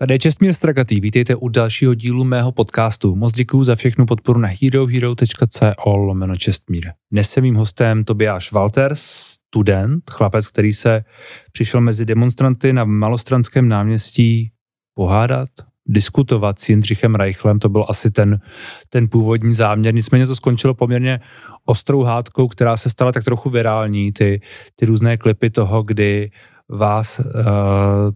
Tady je Čestmír Strakatý, vítejte u dalšího dílu mého podcastu. Moc děkuji za všechnu podporu na herohero.co lomeno Čestmír. Dnes jsem mým hostem Tobiáš Walter, student, chlapec, který se přišel mezi demonstranty na Malostranském náměstí pohádat, diskutovat s Jindřichem Reichlem, to byl asi ten, ten původní záměr, nicméně to skončilo poměrně ostrou hádkou, která se stala tak trochu virální, ty, ty různé klipy toho, kdy vás, uh,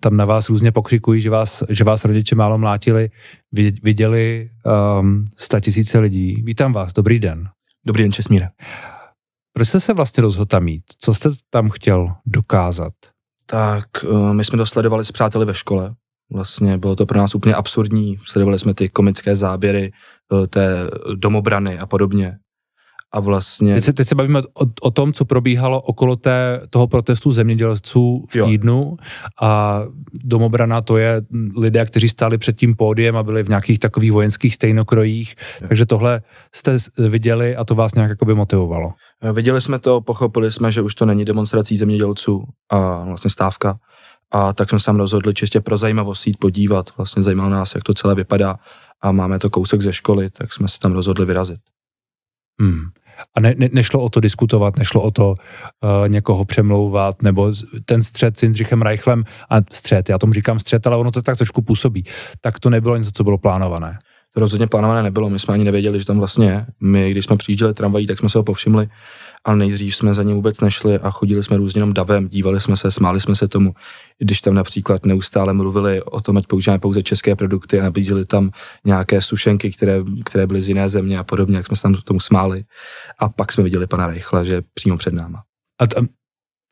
tam na vás různě pokřikují, že vás, že vás rodiče málo mlátili, viděli um, tisíce lidí. Vítám vás, dobrý den. Dobrý den, Česmíre. Proč jste se vlastně rozhodl tam jít? Co jste tam chtěl dokázat? Tak uh, my jsme to sledovali s přáteli ve škole. Vlastně bylo to pro nás úplně absurdní. Sledovali jsme ty komické záběry uh, té domobrany a podobně a vlastně... Teď se, teď se bavíme o, o tom, co probíhalo okolo té, toho protestu zemědělců v jo. týdnu a domobrana to je lidé, kteří stáli před tím pódiem a byli v nějakých takových vojenských stejnokrojích, jo. takže tohle jste viděli a to vás nějak jakoby motivovalo. Viděli jsme to, pochopili jsme, že už to není demonstrací zemědělců a vlastně stávka, a tak jsme se tam rozhodli čistě pro zajímavost jít podívat. Vlastně zajímalo nás, jak to celé vypadá a máme to kousek ze školy, tak jsme se tam rozhodli vyrazit. Hmm. A ne, ne, nešlo o to diskutovat, nešlo o to uh, někoho přemlouvat, nebo ten střed s Jindřichem Reichlem, a střed, já tomu říkám střed, ale ono to tak trošku působí, tak to nebylo něco, co bylo plánované. To rozhodně plánované nebylo, my jsme ani nevěděli, že tam vlastně je. My, když jsme přijížděli tramvají, tak jsme se ho povšimli ale nejdřív jsme za ním vůbec nešli a chodili jsme různě jenom davem, dívali jsme se, smáli jsme se tomu, když tam například neustále mluvili o tom, ať používáme pouze české produkty a nabízeli tam nějaké sušenky, které, které byly z jiné země a podobně, jak jsme se tam tomu smáli. A pak jsme viděli pana Reichla, že přímo před náma. A t-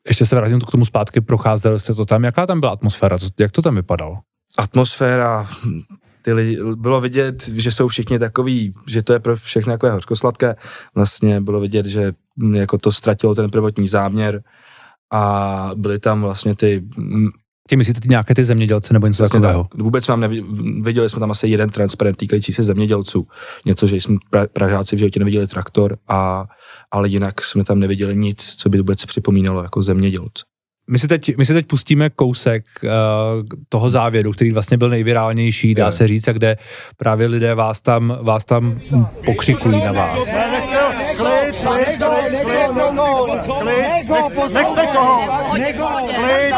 ještě se vrátím k tomu zpátky, procházeli jste to tam, jaká tam byla atmosféra, jak to tam vypadalo? Atmosféra, ty lidi, bylo vidět, že jsou všichni takový, že to je pro všechny takové hořkosladké. Vlastně bylo vidět, že jako to ztratilo ten prvotní záměr a byly tam vlastně ty Ty myslíte ty nějaké ty zemědělce nebo něco vlastně takového? Tak, vůbec mám neviděli, viděli jsme tam asi jeden transparent týkající se zemědělců. Něco, že jsme pra, Pražáci v životě neviděli traktor, a, ale jinak jsme tam neviděli nic, co by vůbec připomínalo jako zemědělce. My si teď, my si teď pustíme kousek uh, toho závěru, který vlastně byl nejvirálnější, dá se říct, a kde právě lidé vás tam, vás tam pokřikují na vás. Klid, klid,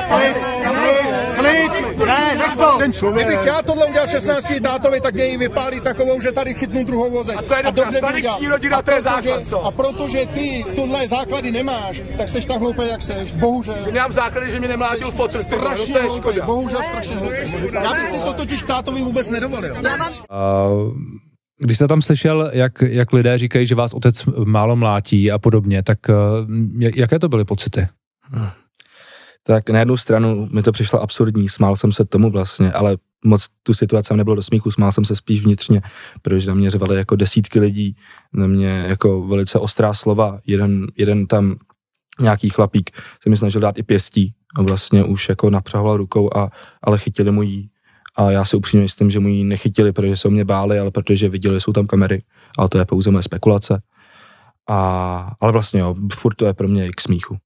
klid, klid, ne, nech to. Ten člověk. Kdybych já tohle udělal 16 tátovi, tak něj vypálí takovou, že tady chytnu druhou voze. A to je dobře, tradiční rodina, to je základ, co? A protože ty tohle základy nemáš, tak seš tak hloupý, jak seš, bohužel. Že mám základy, že mě nemlátil fotr, no strašně škoda. Bohužel strašně hloupý. Já bych si to totiž tátovi vůbec nedovolil. Uh, když jste tam slyšel, jak, jak lidé říkají, že vás otec málo mlátí a podobně, tak uh, jaké to byly pocity? Hmm. Tak na jednu stranu mi to přišlo absurdní, smál jsem se tomu vlastně, ale moc tu situaci nebylo do smíchu, smál jsem se spíš vnitřně, protože na mě řvali jako desítky lidí, na mě jako velice ostrá slova, jeden, jeden tam nějaký chlapík se mi snažil dát i pěstí a vlastně už jako napřahoval rukou, a, ale chytili mu jí a já si upřímně myslím, že mu ji nechytili, protože se o mě báli, ale protože viděli, že jsou tam kamery, ale to je pouze moje spekulace. A, ale vlastně jo, furt to je pro mě k smíchu.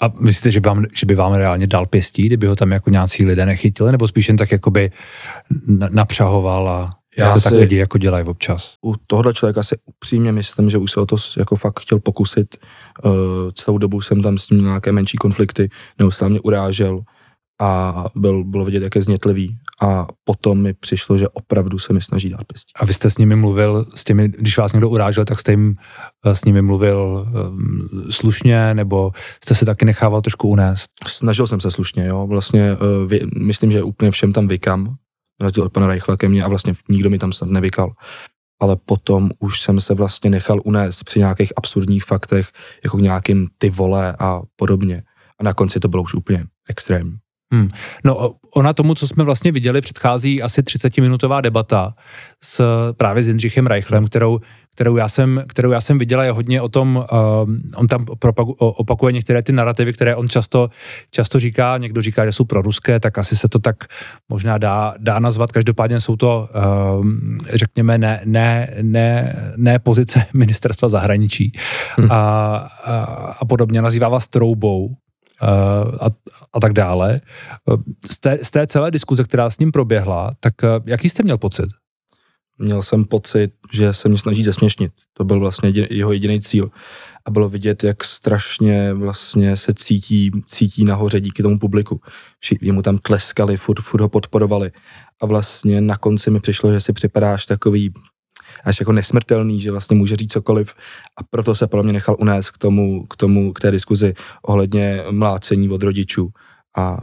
A myslíte, že by, vám, že by vám reálně dal pěstí, kdyby ho tam jako nějací lidé nechytili, nebo spíš jen tak jakoby napřahoval a já to tak lidi jako dělají občas? U tohohle člověka si upřímně myslím, že už se o to jako fakt chtěl pokusit. Uh, celou dobu jsem tam s ním nějaké menší konflikty, neustále mě urážel a byl, bylo vidět, jak je znětlivý a potom mi přišlo, že opravdu se mi snaží dát pěstí. A vy jste s nimi mluvil, s těmi, když vás někdo urážel, tak jste jim eh, s nimi mluvil um, slušně, nebo jste se taky nechával trošku unést? Snažil jsem se slušně, jo, vlastně uh, vy, myslím, že úplně všem tam vykam, rozdíl od pana Reichla ke mně a vlastně nikdo mi tam snad nevykal. Ale potom už jsem se vlastně nechal unést při nějakých absurdních faktech, jako nějakým ty vole a podobně. A na konci to bylo už úplně extrémní. Hmm. No ona tomu, co jsme vlastně viděli, předchází asi 30-minutová debata s právě s Jindřichem Reichlem, kterou, kterou, já jsem, kterou já jsem viděla, je hodně o tom, uh, on tam propagu, opakuje některé ty narrativy, které on často, často říká, někdo říká, že jsou proruské, tak asi se to tak možná dá, dá nazvat, každopádně jsou to, uh, řekněme, ne, ne, ne, ne pozice ministerstva zahraničí. Hmm. a, a, a podobně, nazývá vás troubou, a, a tak dále. Z té, z té celé diskuze, která s ním proběhla, tak jaký jste měl pocit? Měl jsem pocit, že se mě snaží zesměšnit. To byl vlastně jeho jediný cíl. A bylo vidět, jak strašně vlastně se cítí, cítí nahoře díky tomu publiku. Všichni mu tam tleskali, furt, furt ho podporovali. A vlastně na konci mi přišlo, že si připadáš takový až jako nesmrtelný, že vlastně může říct cokoliv a proto se podle mě nechal unést k tomu, k tomu, k té diskuzi ohledně mlácení od rodičů. A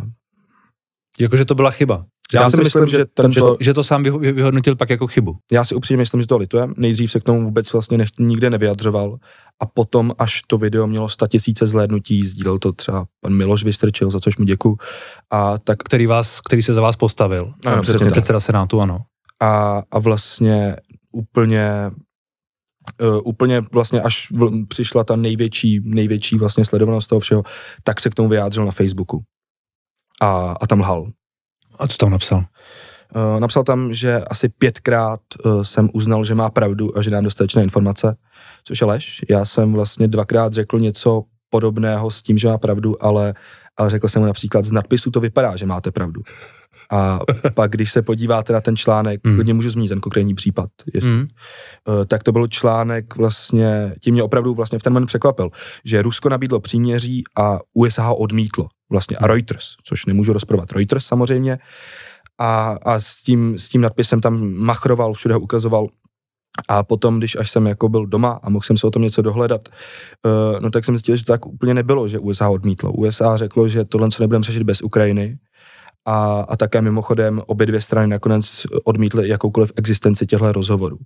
Jakože to byla chyba. Já, já si myslím, že, tento, že, to, že to sám vyhodnotil pak jako chybu. Já si upřímně myslím, že to litujem. Nejdřív se k tomu vůbec vlastně nech, nikde nevyjadřoval a potom, až to video mělo sta tisíce zhlédnutí, sdílel to třeba pan Miloš Vystrčil, za což mu děkuju. A tak, který, vás, který se za vás postavil. Ano, přesně předseda Senátu, ano. A, a vlastně úplně Uh, úplně vlastně až v, přišla ta největší, největší vlastně sledovanost toho všeho, tak se k tomu vyjádřil na Facebooku. A, a tam lhal. A co tam napsal? Uh, napsal tam, že asi pětkrát uh, jsem uznal, že má pravdu a že dám dostatečné informace, což je lež. Já jsem vlastně dvakrát řekl něco podobného s tím, že má pravdu, ale, ale řekl jsem mu například, z nadpisu to vypadá, že máte pravdu. A pak, když se podíváte na ten článek, mm. klidně můžu zmínit ten konkrétní případ, jestli, mm. tak to byl článek vlastně, tím mě opravdu vlastně v ten moment překvapil, že Rusko nabídlo příměří a USA ho odmítlo. Vlastně a Reuters, což nemůžu rozprovat. Reuters samozřejmě. A, a s, tím, s tím nadpisem tam machroval, všude ho ukazoval. A potom, když až jsem jako byl doma a mohl jsem se o tom něco dohledat, uh, no tak jsem zjistil, že to tak úplně nebylo, že USA odmítlo. USA řeklo, že tohle co nebudeme řešit bez Ukrajiny, a, a také mimochodem obě dvě strany nakonec odmítly jakoukoliv existenci těchto rozhovorů.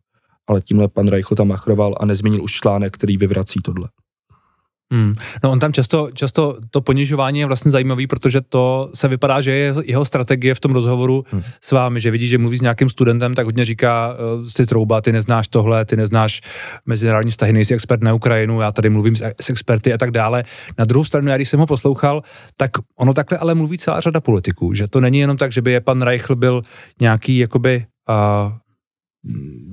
Ale tímhle pan Reichl tam machroval a nezmínil už článek, který vyvrací tohle. Hmm. No on tam často, často to ponižování je vlastně zajímavý, protože to se vypadá, že je jeho strategie v tom rozhovoru hmm. s vámi, že vidí, že mluví s nějakým studentem, tak hodně říká, ty trouba, ty neznáš tohle, ty neznáš mezinárodní vztahy, nejsi expert na Ukrajinu, já tady mluvím s, s experty a tak dále. Na druhou stranu, já když jsem ho poslouchal, tak ono takhle ale mluví celá řada politiků, že to není jenom tak, že by je pan Reichl byl nějaký jakoby uh,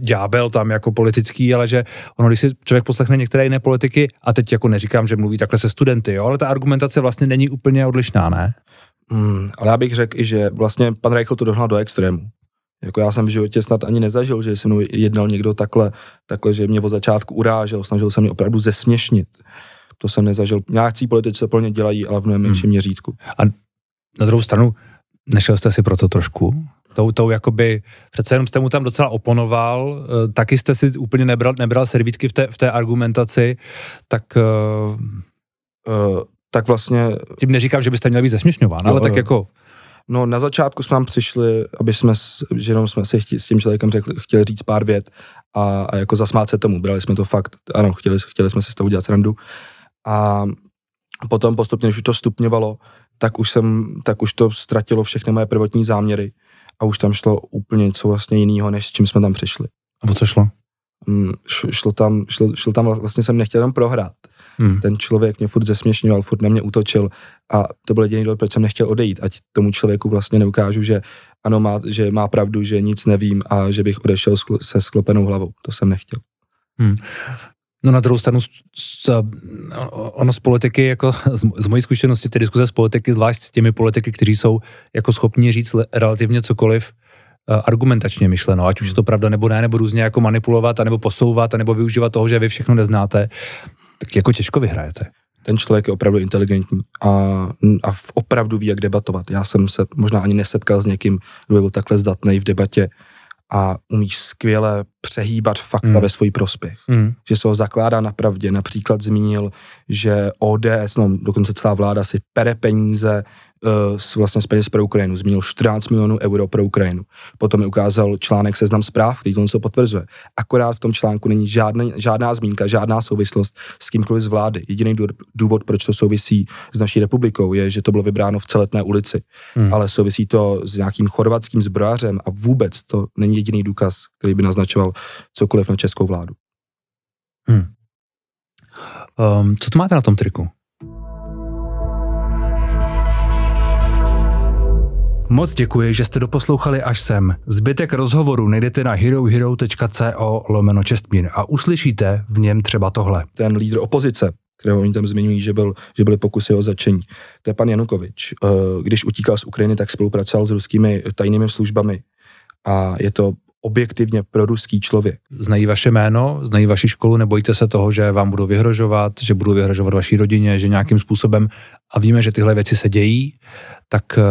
ďábel tam jako politický, ale že ono, když si člověk poslechne některé jiné politiky, a teď jako neříkám, že mluví takhle se studenty, jo, ale ta argumentace vlastně není úplně odlišná, ne? Mm, ale já bych řekl i, že vlastně pan Reichl to dohnal do extrému. Jako já jsem v životě snad ani nezažil, že se mnou jednal někdo takhle, takhle, že mě od začátku urážel, snažil se mě opravdu zesměšnit. To jsem nezažil. Nějakí politici to plně dělají, ale v mnohem menším hmm. měřítku. A na druhou stranu, nešel jste si proto trošku? Tou, tou jakoby, přece jenom jste mu tam docela oponoval, eh, taky jste si úplně nebral, nebral servítky v té, v té argumentaci, tak... Uh, uh, tak vlastně... Tím neříkám, že byste měl být zesměšňován, ale tak jako... No na začátku jsme nám přišli, aby jsme, že jenom jsme si chtě, s tím člověkem řekli, chtěli říct pár vět a, a jako zasmát se tomu, brali jsme to fakt, ano, chtěli, chtěli jsme si z toho udělat srandu. A potom postupně, když už to stupňovalo, tak už jsem, tak už to ztratilo všechny moje prvotní záměry a už tam šlo úplně něco vlastně jiného, než s čím jsme tam přišli. A o co šlo? Mm, šlo, tam, šlo, šlo tam, vlastně jsem nechtěl jenom prohrát. Hmm. Ten člověk mě furt zesměšňoval, furt na mě útočil a to byl jediný důvod, proč jsem nechtěl odejít, ať tomu člověku vlastně neukážu, že ano, má, že má pravdu, že nic nevím a že bych odešel se sklopenou hlavou. To jsem nechtěl. Hmm. No na druhou stranu, s, ono z politiky, jako z, z mojí zkušenosti, ty diskuze z politiky, zvlášť s těmi politiky, kteří jsou jako schopni říct relativně cokoliv, eh, argumentačně myšleno, ať už je to pravda nebo ne, nebo různě jako manipulovat, nebo posouvat, nebo využívat toho, že vy všechno neznáte, tak jako těžko vyhrajete. Ten člověk je opravdu inteligentní a, a opravdu ví, jak debatovat. Já jsem se možná ani nesetkal s někým, kdo byl takhle zdatný v debatě a umí skvěle přehýbat fakta mm. ve svůj prospěch. Mm. Že se ho zakládá na pravdě. Například zmínil, že ODS, no dokonce celá vláda si pere peníze uh, vlastně z peněz pro Ukrajinu. Zmínil 14 milionů euro pro Ukrajinu. Potom mi ukázal článek Seznam zpráv, který to něco potvrzuje. Akorát v tom článku není žádný, žádná zmínka, žádná souvislost s kýmkoliv z vlády. Jediný důvod, proč to souvisí s naší republikou, je, že to bylo vybráno v celetné ulici. Hmm. Ale souvisí to s nějakým chorvatským zbrojařem a vůbec to není jediný důkaz, který by naznačoval cokoliv na českou vládu. Hmm. Um, co to máte na tom triku? Moc děkuji, že jste doposlouchali až sem. Zbytek rozhovoru najdete na herohero.co lomeno Čestmír a uslyšíte v něm třeba tohle. Ten lídr opozice, kterého oni tam zmiňují, že, byl, že byly pokusy o začení. To je pan Janukovič. Eh, když utíkal z Ukrajiny, tak spolupracoval s ruskými tajnými službami a je to objektivně proruský člověk. Znají vaše jméno, znají vaši školu, nebojíte se toho, že vám budou vyhrožovat, že budou vyhrožovat vaší rodině, že nějakým způsobem, a víme, že tyhle věci se dějí, tak eh,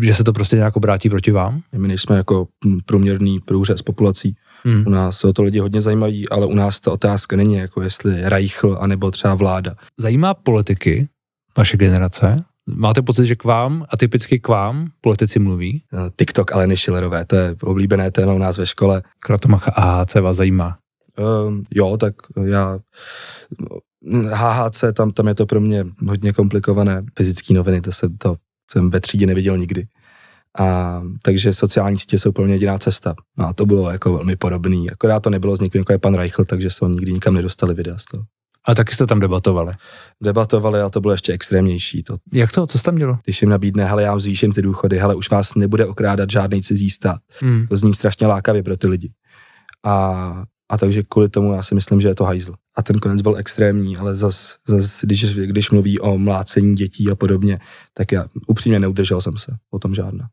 že se to prostě nějak obrátí proti vám? My nejsme jako průměrný průřez populací. Hmm. U nás se o to lidi hodně zajímají, ale u nás ta otázka není jako jestli Reichl anebo třeba vláda. Zajímá politiky vaše generace? Máte pocit, že k vám a typicky k vám politici mluví? No, TikTok Aleny Šilerové, to je oblíbené téma u nás ve škole. Kratomacha AHC vás zajímá? Um, jo, tak já HHC, tam, tam je to pro mě hodně komplikované. Fyzické noviny, to, se, to jsem ve třídě neviděl nikdy. A, takže sociální sítě jsou pro mě jediná cesta. No a to bylo jako velmi podobný. Akorát to nebylo s někým, jako je pan Reichl, takže se nikdy nikam nedostali videa z toho. A taky jste tam debatovali? Debatovali a to bylo ještě extrémnější. To. Jak to? Co jste tam dělo? Když jim nabídne, hele, já vám zvýším ty důchody, hele, už vás nebude okrádat žádný cizí stát. Hmm. To zní strašně lákavě pro ty lidi. A, a takže kvůli tomu já si myslím, že je to hajzl. A ten konec byl extrémní, ale zas, zas když, když mluví o mlácení dětí a podobně, tak já upřímně neudržel jsem se o tom žádná.